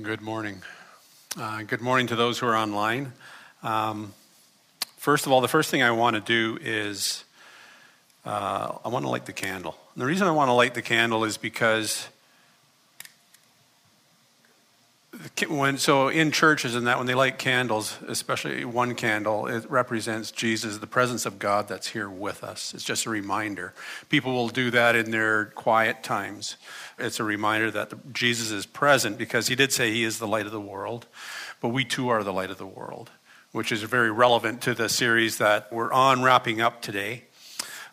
Good morning. Uh, good morning to those who are online. Um, first of all, the first thing I want to do is uh, I want to light the candle. And the reason I want to light the candle is because when so in churches and that when they light candles especially one candle it represents jesus the presence of god that's here with us. It's just a reminder. People will do that in their quiet times. It's a reminder that jesus is present because he did say he is the light of the world but we too are the light of the world which is very relevant to the series that we're on wrapping up today.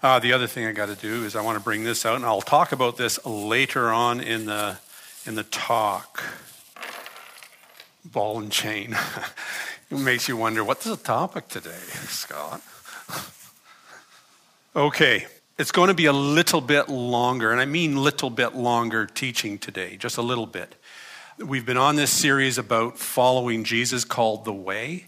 Uh, the other thing i got to do is i want to bring this out and i'll talk about this later on in the in the talk ball and chain. it makes you wonder what's the topic today, Scott? okay, it's going to be a little bit longer, and I mean little bit longer teaching today, just a little bit. We've been on this series about following Jesus called The Way.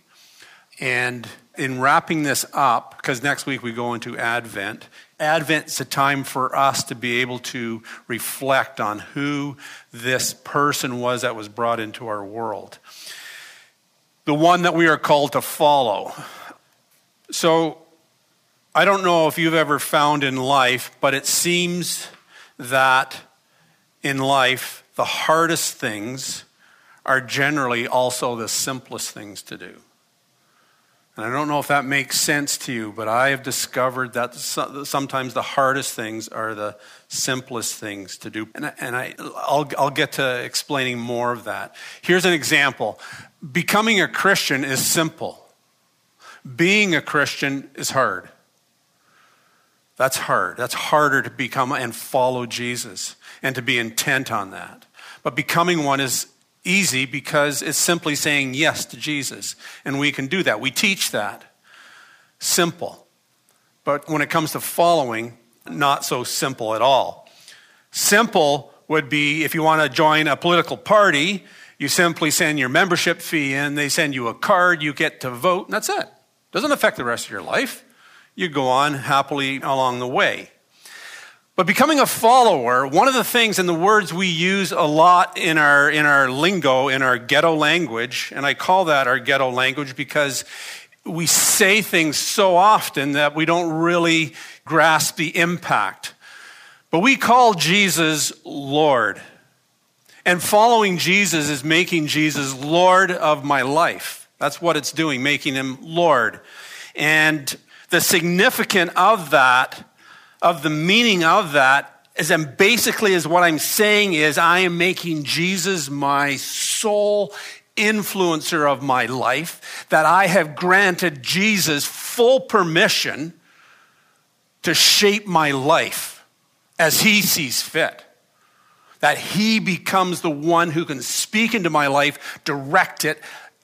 And in wrapping this up, because next week we go into Advent, Advent's a time for us to be able to reflect on who this person was that was brought into our world. The one that we are called to follow. So, I don't know if you've ever found in life, but it seems that in life, the hardest things are generally also the simplest things to do. And I don't know if that makes sense to you, but I have discovered that sometimes the hardest things are the simplest things to do. And, I, will I'll get to explaining more of that. Here's an example Becoming a Christian is simple, being a Christian is hard. That's hard. That's harder to become and follow Jesus and to be intent on that. But becoming one is easy because it's simply saying yes to Jesus. And we can do that. We teach that. Simple. But when it comes to following, not so simple at all. Simple would be if you want to join a political party, you simply send your membership fee in, they send you a card, you get to vote, and that's it. Doesn't affect the rest of your life. You go on happily along the way. But becoming a follower, one of the things and the words we use a lot in our, in our lingo, in our ghetto language, and I call that our ghetto language because we say things so often that we don't really grasp the impact. But we call Jesus Lord. And following Jesus is making Jesus Lord of my life. That's what it's doing, making him Lord. And the significance of that of the meaning of that is and basically is what I'm saying is I am making Jesus my sole influencer of my life, that I have granted Jesus full permission to shape my life as he sees fit. That he becomes the one who can speak into my life, direct it,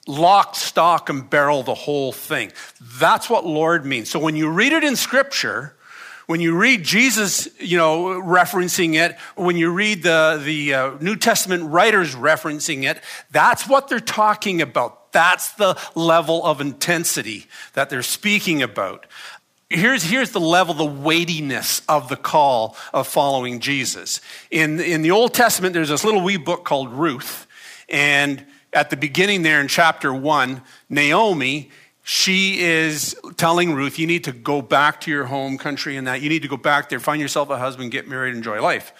lock, stock, and barrel the whole thing. That's what Lord means. So when you read it in scripture, when you read Jesus, you know, referencing it, when you read the, the uh, New Testament writers referencing it, that's what they're talking about. That's the level of intensity that they're speaking about. Here's, here's the level, the weightiness of the call of following Jesus. In, in the Old Testament, there's this little wee book called Ruth. And at the beginning there in chapter one, Naomi she is telling Ruth, you need to go back to your home country and that. You need to go back there, find yourself a husband, get married, enjoy life.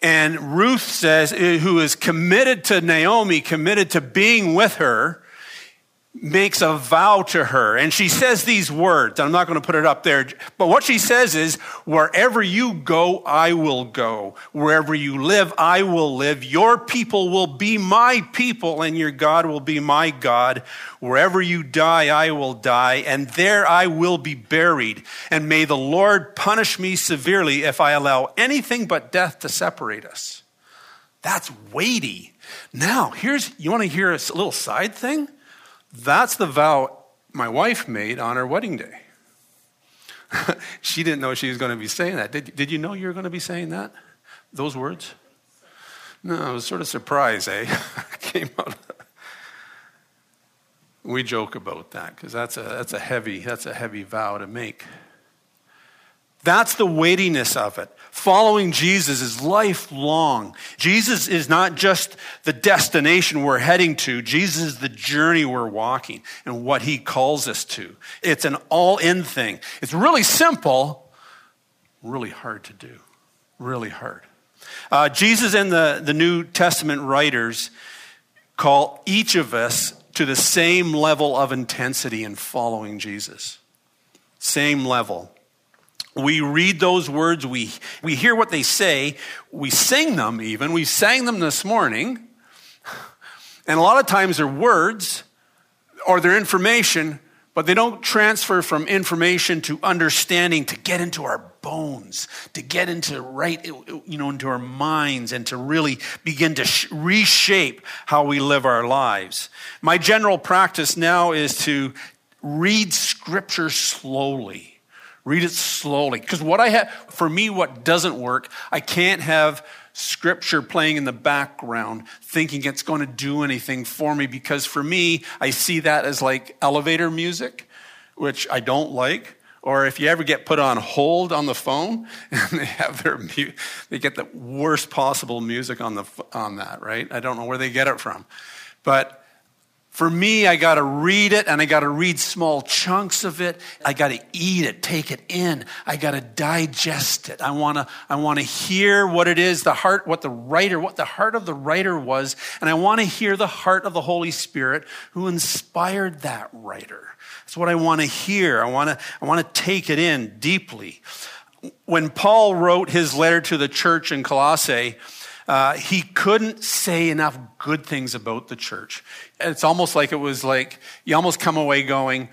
And Ruth says, eh, who is committed to Naomi, committed to being with her, makes a vow to her. And she says these words. I'm not going to put it up there. But what she says is, wherever you go, I will go. Wherever you live, I will live. Your people will be my people and your God will be my God. Wherever you die, I will die and there I will be buried. And may the Lord punish me severely if I allow anything but death to separate us. That's weighty. Now, here's, you want to hear a little side thing? That's the vow my wife made on her wedding day. she didn't know she was going to be saying that. Did, did you know you were going to be saying that? Those words? No, I was sort of surprised, eh? Came out. We joke about that because that's a, that's, a heavy, that's a heavy vow to make. That's the weightiness of it. Following Jesus is lifelong. Jesus is not just the destination we're heading to, Jesus is the journey we're walking and what he calls us to. It's an all in thing. It's really simple, really hard to do. Really hard. Uh, Jesus and the, the New Testament writers call each of us to the same level of intensity in following Jesus. Same level. We read those words, we, we hear what they say, we sing them even. We sang them this morning. And a lot of times they're words or they're information, but they don't transfer from information to understanding to get into our bones, to get into right, you know, into our minds and to really begin to sh- reshape how we live our lives. My general practice now is to read scripture slowly Read it slowly. Because what I have, for me, what doesn't work, I can't have scripture playing in the background thinking it's going to do anything for me because for me, I see that as like elevator music, which I don't like. Or if you ever get put on hold on the phone and they have their, they get the worst possible music on, the, on that, right? I don't know where they get it from. But for me, I got to read it and I got to read small chunks of it. I got to eat it, take it in. I got to digest it. I want to I want to hear what it is, the heart what the writer, what the heart of the writer was, and I want to hear the heart of the Holy Spirit who inspired that writer. That's what I want to hear. I want to I want to take it in deeply. When Paul wrote his letter to the church in Colossae, uh, he couldn't say enough good things about the church. It's almost like it was like you almost come away going,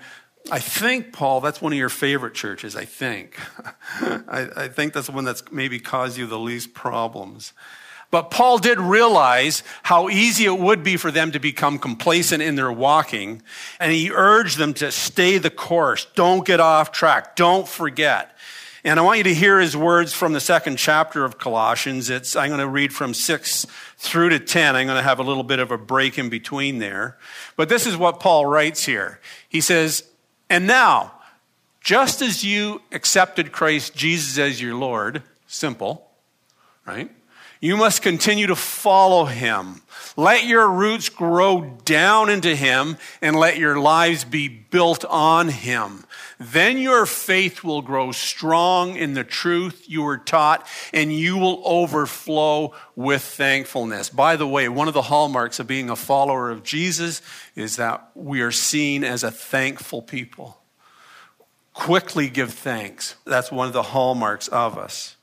I think, Paul, that's one of your favorite churches, I think. I, I think that's the one that's maybe caused you the least problems. But Paul did realize how easy it would be for them to become complacent in their walking, and he urged them to stay the course. Don't get off track. Don't forget. And I want you to hear his words from the second chapter of Colossians. It's, I'm going to read from 6 through to 10. I'm going to have a little bit of a break in between there. But this is what Paul writes here. He says, And now, just as you accepted Christ Jesus as your Lord, simple, right? You must continue to follow him. Let your roots grow down into him and let your lives be built on him. Then your faith will grow strong in the truth you were taught and you will overflow with thankfulness. By the way, one of the hallmarks of being a follower of Jesus is that we are seen as a thankful people. Quickly give thanks. That's one of the hallmarks of us.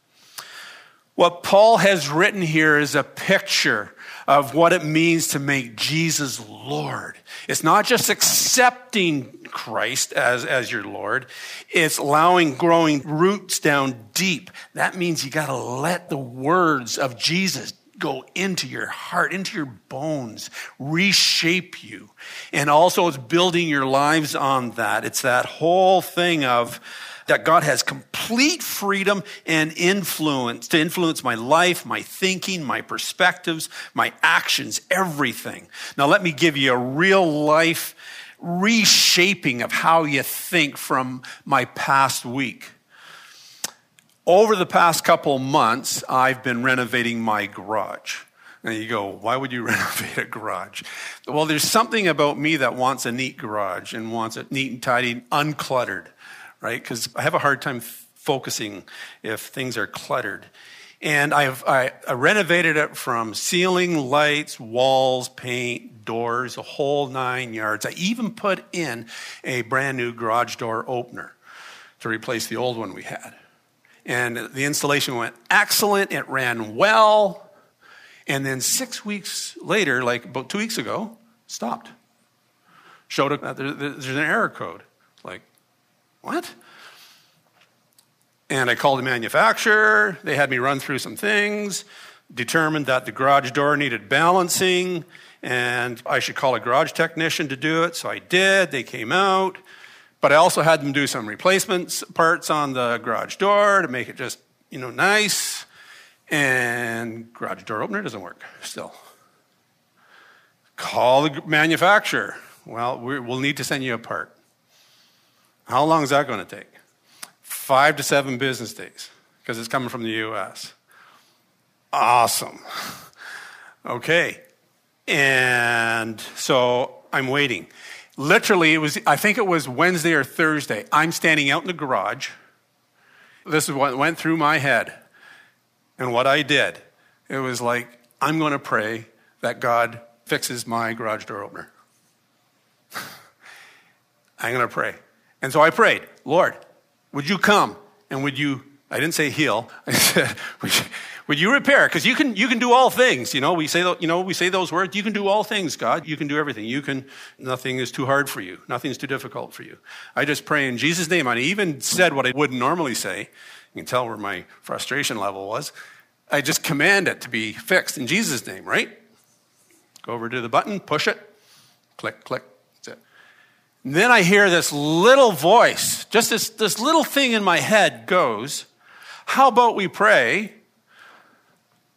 What Paul has written here is a picture of what it means to make Jesus Lord. It's not just accepting Christ as, as your Lord, it's allowing growing roots down deep. That means you got to let the words of Jesus go into your heart, into your bones, reshape you. And also, it's building your lives on that. It's that whole thing of, that God has complete freedom and influence to influence my life, my thinking, my perspectives, my actions, everything. Now, let me give you a real life reshaping of how you think from my past week. Over the past couple months, I've been renovating my garage. And you go, why would you renovate a garage? Well, there's something about me that wants a neat garage and wants it neat and tidy, uncluttered right? Because I have a hard time focusing if things are cluttered. And I've, I, I renovated it from ceiling, lights, walls, paint, doors, a whole nine yards. I even put in a brand new garage door opener to replace the old one we had. And the installation went excellent. It ran well. And then six weeks later, like about two weeks ago, stopped. Showed up, uh, there's an error code. What? And I called the manufacturer. They had me run through some things, determined that the garage door needed balancing, and I should call a garage technician to do it. So I did. They came out. But I also had them do some replacement parts on the garage door to make it just, you know, nice. And garage door opener doesn't work still. Call the manufacturer. Well, we'll need to send you a part. How long is that going to take? five to seven business days because it's coming from the US. Awesome. Okay. And so I'm waiting. Literally, it was, I think it was Wednesday or Thursday. I'm standing out in the garage. This is what went through my head. And what I did, it was like, I'm going to pray that God fixes my garage door opener. I'm going to pray. And so I prayed, Lord, would you come and would you, I didn't say heal, I said, would you, repair? Because you can, you can do all things. You know, we say, you know, we say those words. You can do all things, God. You can do everything. You can, nothing is too hard for you. Nothing is too difficult for you. I just pray in Jesus' name. I even said what I wouldn't normally say. You can tell where my frustration level was. I just command it to be fixed in Jesus' name, right? Go over to the button, push it, click, click. And then I hear this little voice, just this, this little thing in my head goes, How about we pray?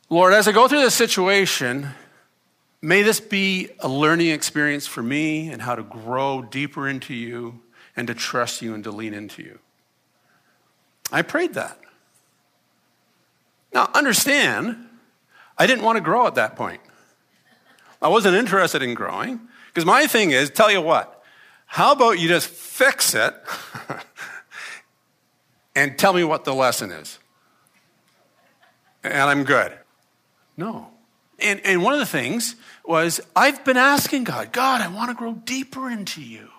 Lord, as I go through this situation, may this be a learning experience for me and how to grow deeper into you and to trust you and to lean into you. I prayed that. Now, understand, I didn't want to grow at that point. I wasn't interested in growing because my thing is tell you what, how about you just fix it and tell me what the lesson is? And I'm good. No. And, and one of the things was I've been asking God, God, I want to grow deeper into you.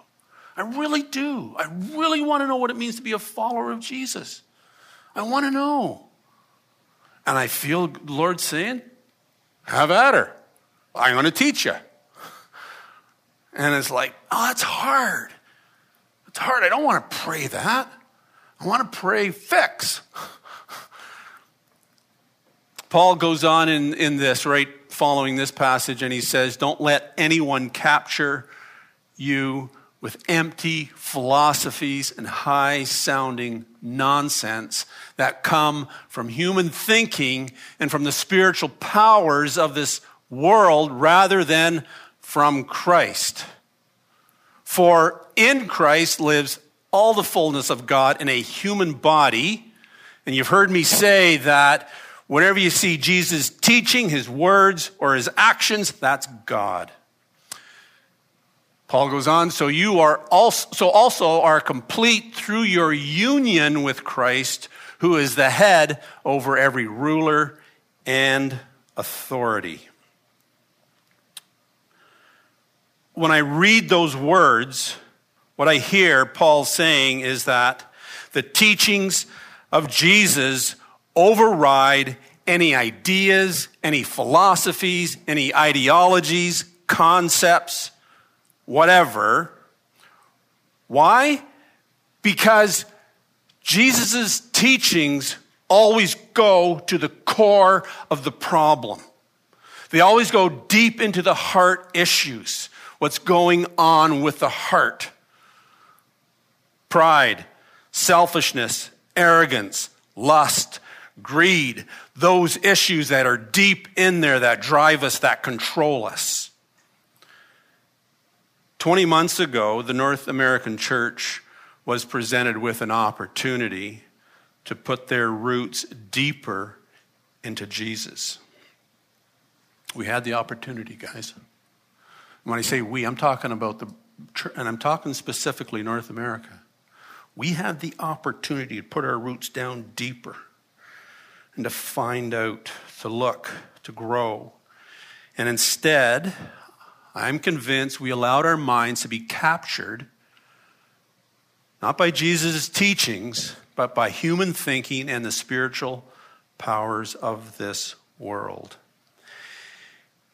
I really do. I really want to know what it means to be a follower of Jesus. I want to know. And I feel the Lord saying, have at her. I'm going to teach you. And it's like, oh, that's hard. It's hard. I don't want to pray that. I want to pray fix. Paul goes on in, in this, right, following this passage, and he says, Don't let anyone capture you with empty philosophies and high sounding nonsense that come from human thinking and from the spiritual powers of this world rather than from Christ. For in Christ lives all the fullness of God in a human body. And you've heard me say that whenever you see Jesus teaching his words or his actions, that's God. Paul goes on, so you are also, so also are complete through your union with Christ, who is the head over every ruler and authority. When I read those words, what I hear Paul saying is that the teachings of Jesus override any ideas, any philosophies, any ideologies, concepts, whatever. Why? Because Jesus' teachings always go to the core of the problem. They always go deep into the heart issues what's going on with the heart pride, selfishness, arrogance, lust, greed, those issues that are deep in there that drive us, that control us. 20 months ago, the North American church was presented with an opportunity to put their roots deeper into Jesus. We had the opportunity, guys. When I say we, I'm talking about the, and I'm talking specifically North America. We had the opportunity to put our roots down deeper and to find out, to look, to grow. And instead, I'm convinced we allowed our minds to be captured not by Jesus' teachings, but by human thinking and the spiritual powers of this world.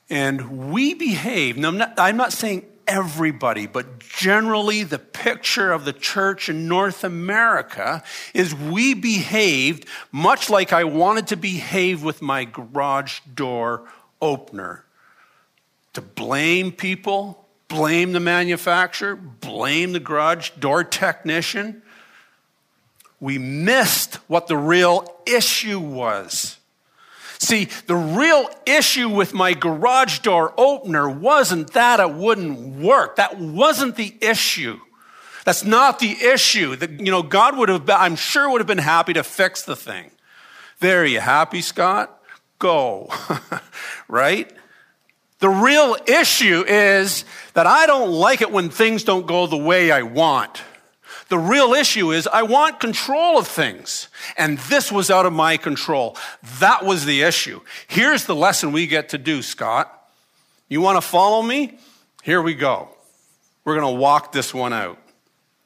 And we behave, now I'm not, I'm not saying everybody, but generally the picture of the church in North America is we behaved much like I wanted to behave with my garage door opener. To blame people, blame the manufacturer, blame the garage door technician. We missed what the real issue was. See, the real issue with my garage door opener wasn't that it wouldn't work. That wasn't the issue. That's not the issue. The, you know, God would have, been, I'm sure, would have been happy to fix the thing. There, you happy, Scott? Go. right? The real issue is that I don't like it when things don't go the way I want. The real issue is I want control of things. And this was out of my control. That was the issue. Here's the lesson we get to do, Scott. You want to follow me? Here we go. We're going to walk this one out.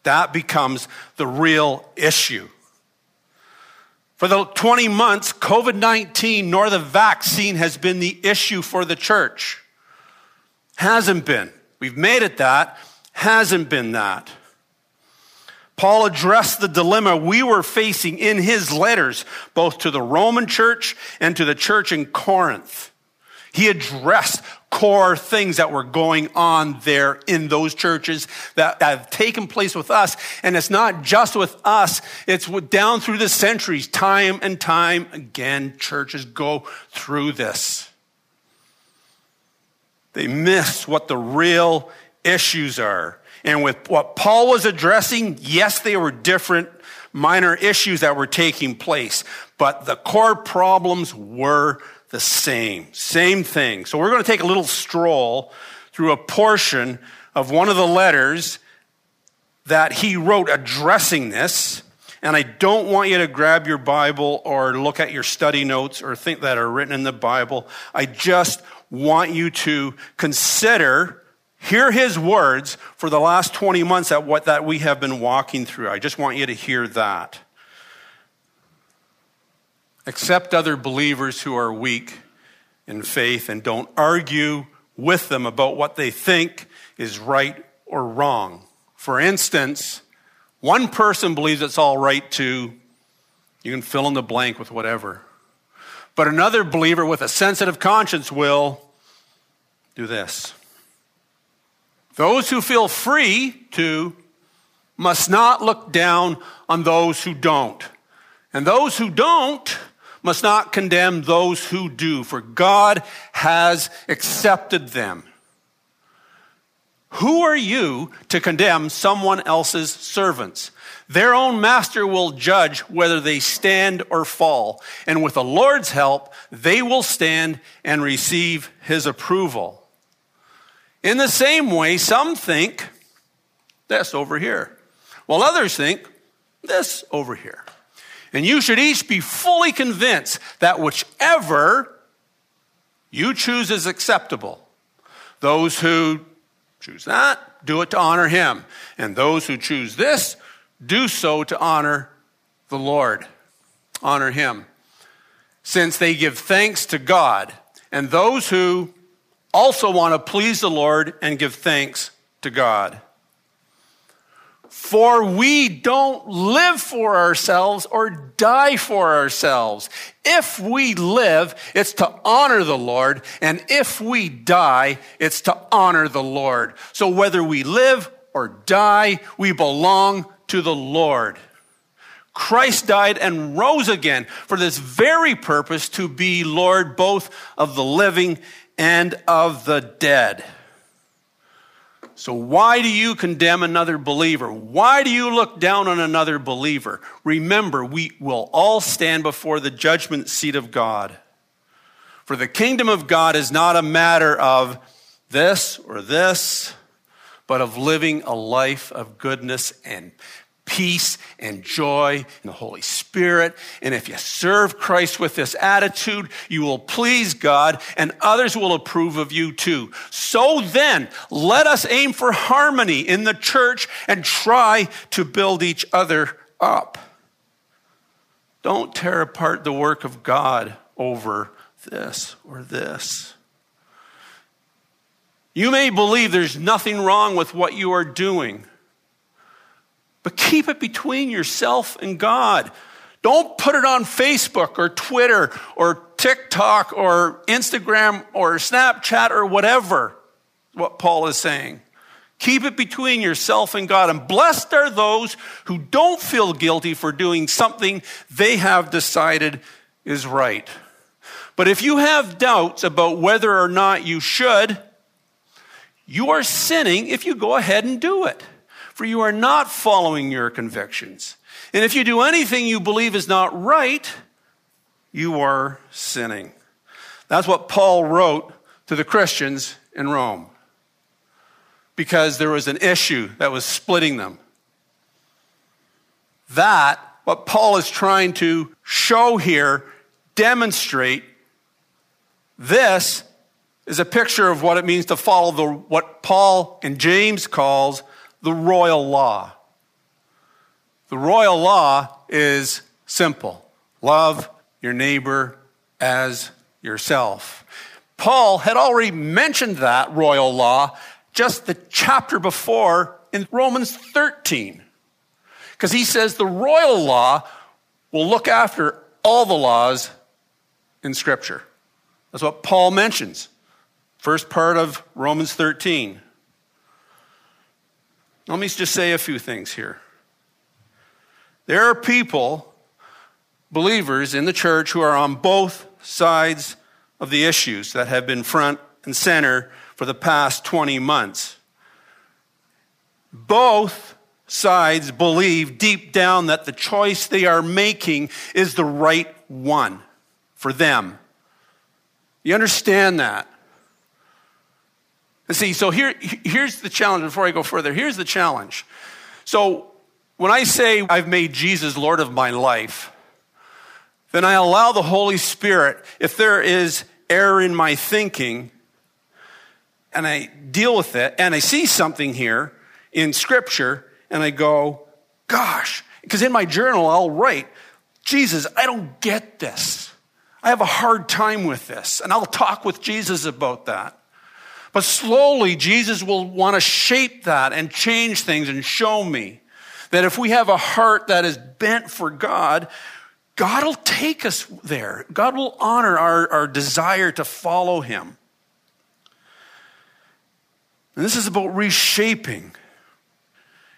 That becomes the real issue. For the 20 months, COVID 19 nor the vaccine has been the issue for the church. Hasn't been. We've made it that. Hasn't been that. Paul addressed the dilemma we were facing in his letters, both to the Roman church and to the church in Corinth. He addressed core things that were going on there in those churches that, have taken place with us. And it's not just with us, it's down through the centuries, time and time again, churches go through this. They miss what the real issues are. And with what Paul was addressing, yes, they were different minor issues that were taking place, but the core problems were the same. Same thing. So we're going to take a little stroll through a portion of one of the letters that he wrote addressing this. And I don't want you to grab your Bible or look at your study notes or think that are written in the Bible. I just want you to consider Hear his words for the last 20 months at what that we have been walking through. I just want you to hear that. Accept other believers who are weak in faith and don't argue with them about what they think is right or wrong. For instance, one person believes it's all right to, you can fill in the blank with whatever. But another believer with a sensitive conscience will do this. Those who feel free to must not look down on those who don't. And those who don't must not condemn those who do, for God has accepted them. Who are you to condemn someone else's servants? Their own master will judge whether they stand or fall. And with the Lord's help, they will stand and receive his approval. In the same way, some think this over here, while others think this over here. And you should each be fully convinced that whichever you choose is acceptable. Those who choose that, do it to honor him. And those who choose this, do so to honor the Lord. Honor him. Since they give thanks to God. And those who also want to please the Lord and give thanks to God. For we don't live for ourselves or die for ourselves. If we live, it's to honor the Lord. And if we die, it's to honor the Lord. So whether we live or die, we belong to the Lord. Christ died and rose again for this very purpose to be Lord both of the living and of the dead. So, why do you condemn another believer? Why do you look down on another believer? Remember, we will all stand before the judgment seat of God. For the kingdom of God is not a matter of this or this, but of living a life of goodness and peace and joy in the Holy Spirit. And if you serve Christ with this attitude, you will please God and others will approve of you too. So then, let us aim for harmony in the church and try to build each other up. Don't tear apart the work of God over this or this. You may believe there's nothing wrong with what you are doing. But keep it between yourself and God. Don't put it on Facebook or Twitter or TikTok or Instagram or Snapchat or whatever, what Paul is saying. Keep it between yourself and God. And blessed are those who don't feel guilty for doing something they have decided is right. But if you have doubts about whether or not you should, you are sinning if you go ahead and do it. For you are not following your convictions. And if you do anything you believe is not right, you are sinning. That's what Paul wrote to the Christians in Rome because there was an issue that was splitting them. That, what Paul is trying to show here, demonstrate this is a picture of what it means to follow the, what Paul and James calls the royal law. The royal law is simple love your neighbor as yourself. Paul had already mentioned that royal law just the chapter before in Romans 13. Because he says the royal law will look after all the laws in Scripture. That's what Paul mentions. First part of Romans 13. Let me just say a few things here. There are people, believers in the church, who are on both sides of the issues that have been front and center for the past 20 months. Both sides believe deep down that the choice they are making is the right one for them. You understand that? See, so here, here's the challenge before I go further. Here's the challenge. So when I say I've made Jesus Lord of my life, then I allow the Holy Spirit, if there is error in my thinking, and I deal with it, and I see something here in Scripture, and I go, gosh, because in my journal I'll write, Jesus, I don't get this. I have a hard time with this. And I'll talk with Jesus about that. But slowly, Jesus will want to shape that and change things and show me that if we have a heart that is bent for God, God will take us there. God will honor our, our desire to follow Him. And this is about reshaping.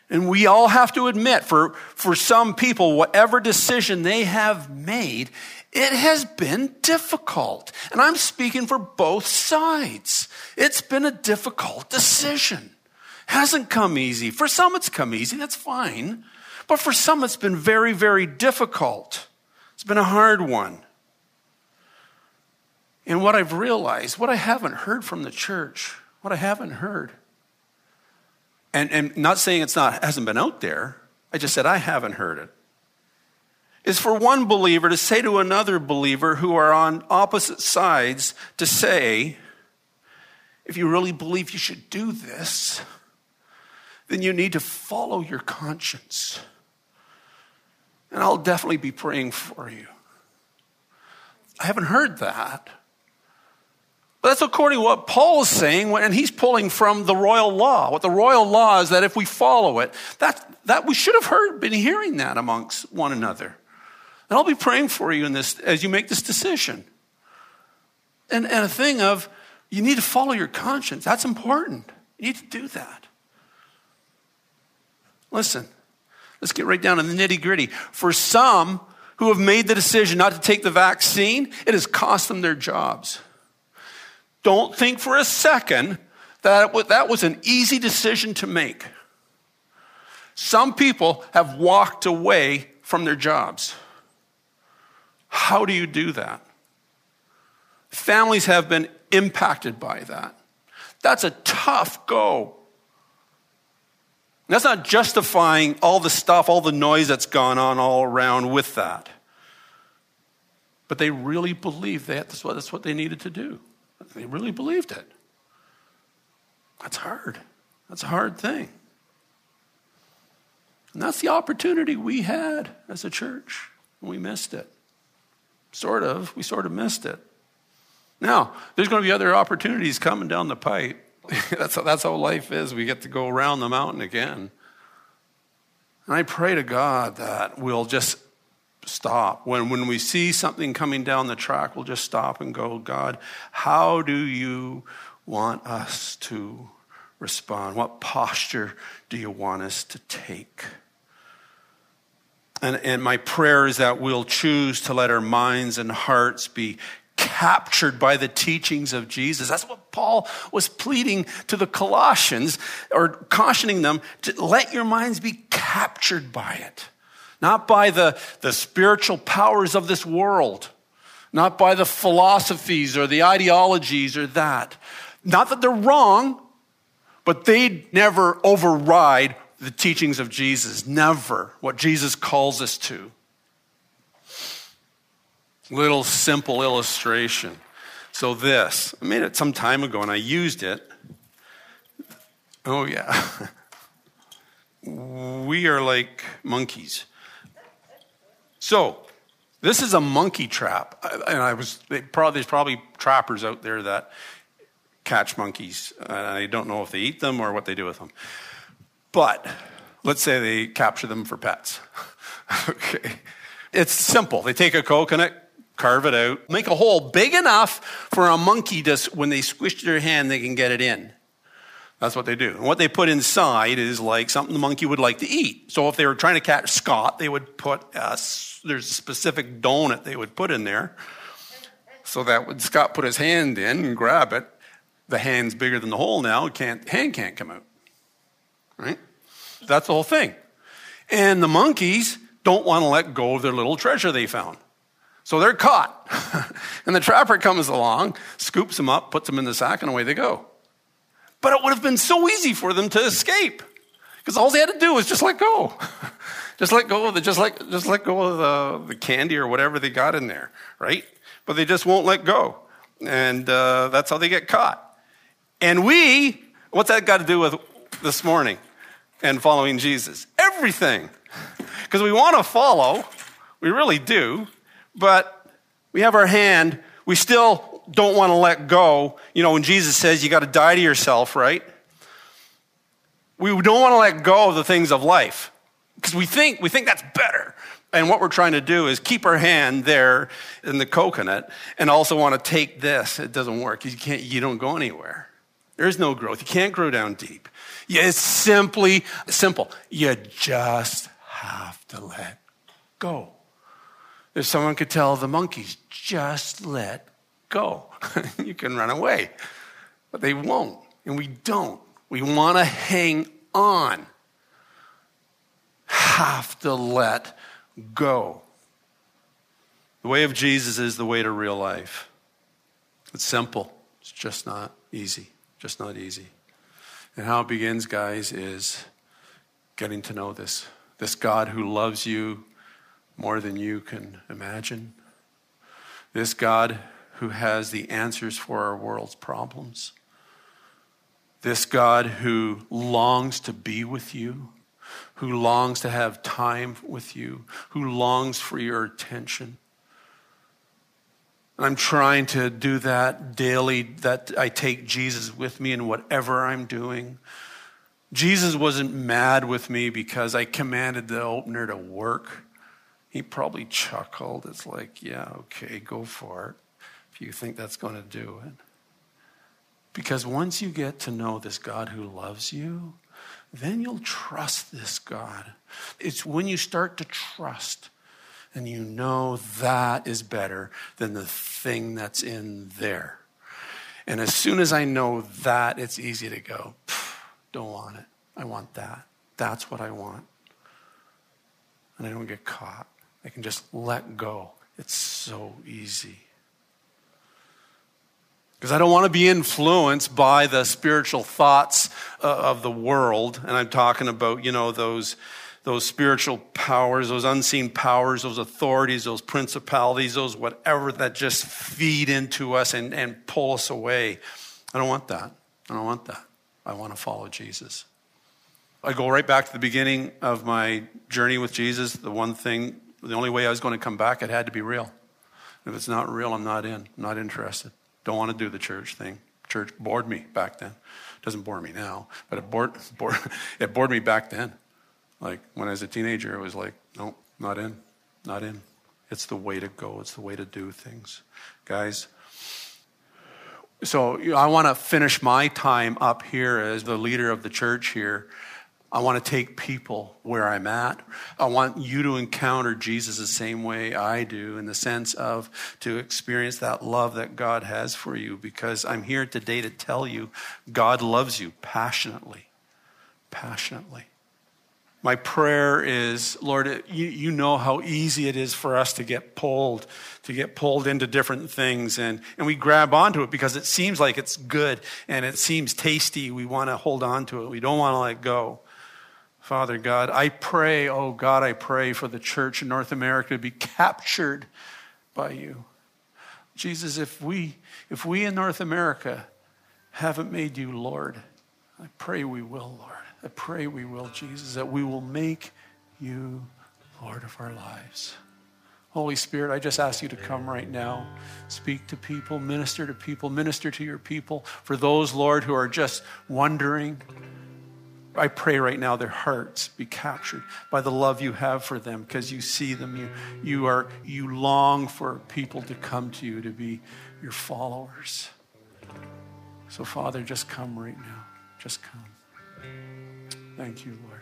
And we all have to admit, for, for some people, whatever decision they have made, it has been difficult. And I'm speaking for both sides. It's been a difficult decision. Hasn't come easy. For some, it's come easy. That's fine. But for some, it's been very, very difficult. It's been a hard one. And what I've realized, what I haven't heard from the church, what I haven't heard, and, and not saying it's not hasn't been out there, I just said I haven't heard it, is for one believer to say to another believer who are on opposite sides to say, if you really believe you should do this, then you need to follow your conscience. And I'll definitely be praying for you. I haven't heard that. But that's according to what Paul is saying, and he's pulling from the royal law. What the royal law is that if we follow it, that, that we should have heard, been hearing that amongst one another. And I'll be praying for you in this as you make this decision. And, and a thing of you need to follow your conscience. That's important. You need to do that. Listen, let's get right down to the nitty gritty. For some who have made the decision not to take the vaccine, it has cost them their jobs. Don't think for a second that that was an easy decision to make. Some people have walked away from their jobs. How do you do that? Families have been impacted by that. That's a tough go. That's not justifying all the stuff, all the noise that's gone on all around with that. But they really believed that that's what, that's what they needed to do. They really believed it. That's hard. That's a hard thing. And that's the opportunity we had as a church. We missed it. Sort of. We sort of missed it. Now, there's going to be other opportunities coming down the pipe. that's, how, that's how life is. We get to go around the mountain again. And I pray to God that we'll just stop. When, when we see something coming down the track, we'll just stop and go, God, how do you want us to respond? What posture do you want us to take? And, and my prayer is that we'll choose to let our minds and hearts be captured by the teachings of Jesus. That's what Paul was pleading to the Colossians or cautioning them to let your minds be captured by it, not by the, the spiritual powers of this world, not by the philosophies or the ideologies or that. Not that they're wrong, but they never override the teachings of Jesus. Never what Jesus calls us to. Little simple illustration. So, this, I made it some time ago and I used it. Oh, yeah. we are like monkeys. So, this is a monkey trap. And I was, probably, there's probably trappers out there that catch monkeys. I don't know if they eat them or what they do with them. But let's say they capture them for pets. okay. It's simple. They take a coconut, carve it out, make a hole big enough for a monkey to, when they squish their hand, they can get it in. That's what they do. And what they put inside is like something the monkey would like to eat. So if they were trying to catch Scott, they would put a, there's a specific donut they would put in there. So that when Scott put his hand in and grab it, the hand's bigger than the hole now, can't, hand can't come out. Right? That's the whole thing. And the monkeys don't want to let go of their little treasure they found. So they're caught. and the trapper comes along, scoops them up, puts them in the sack, and away they go. But it would have been so easy for them to escape. Because all they had to do was just let go. just let go of the, just let, just let go of the, the candy or whatever they got in there, right? But they just won't let go. And uh, that's how they get caught. And we, what's that got to do with this morning and following Jesus? Everything. Because we want to follow, we really do, but we have our hand, we still don't want to let go. You know, when Jesus says you got to die to yourself, right? We don't want to let go of the things of life because we think we think that's better. And what we're trying to do is keep our hand there in the coconut and also want to take this. It doesn't work. You can't you don't go anywhere. There's no growth. You can't grow down deep. It's simply simple. You just have to let go. If someone could tell the monkeys, just let go, you can run away. But they won't, and we don't. We want to hang on. Have to let go. The way of Jesus is the way to real life. It's simple, it's just not easy. Just not easy. And how it begins, guys, is getting to know this this God who loves you more than you can imagine. This God who has the answers for our world's problems. This God who longs to be with you, who longs to have time with you, who longs for your attention. I'm trying to do that daily, that I take Jesus with me in whatever I'm doing. Jesus wasn't mad with me because I commanded the opener to work. He probably chuckled. It's like, yeah, okay, go for it if you think that's going to do it. Because once you get to know this God who loves you, then you'll trust this God. It's when you start to trust and you know that is better than the thing that's in there. And as soon as I know that, it's easy to go, don't want it. I want that. That's what I want. And I don't get caught. I can just let go. It's so easy. Because I don't want to be influenced by the spiritual thoughts uh, of the world. And I'm talking about, you know, those, those spiritual powers, those unseen powers, those authorities, those principalities, those whatever that just feed into us and, and pull us away. I don't want that. I don't want that. I want to follow Jesus. I go right back to the beginning of my journey with Jesus. The one thing the only way I was going to come back, it had to be real. If it's not real, I'm not in. I'm not interested. Don't want to do the church thing. Church bored me back then. It doesn't bore me now, but it bored, bored, it bored me back then. Like when I was a teenager, it was like, nope, not in, not in. It's the way to go, it's the way to do things. Guys, so I want to finish my time up here as the leader of the church here I want to take people where I'm at. I want you to encounter Jesus the same way I do, in the sense of to experience that love that God has for you, because I'm here today to tell you God loves you passionately. Passionately. My prayer is, Lord, you, you know how easy it is for us to get pulled, to get pulled into different things. And, and we grab onto it because it seems like it's good and it seems tasty. We want to hold on to it. We don't want to let go. Father God, I pray, oh God, I pray for the church in North America to be captured by you. Jesus, if we, if we in North America haven't made you Lord, I pray we will, Lord. I pray we will, Jesus, that we will make you Lord of our lives. Holy Spirit, I just ask you to come right now, speak to people, minister to people, minister to your people. For those, Lord, who are just wondering, I pray right now their hearts be captured by the love you have for them because you see them. You, you, are, you long for people to come to you to be your followers. So, Father, just come right now. Just come. Thank you, Lord.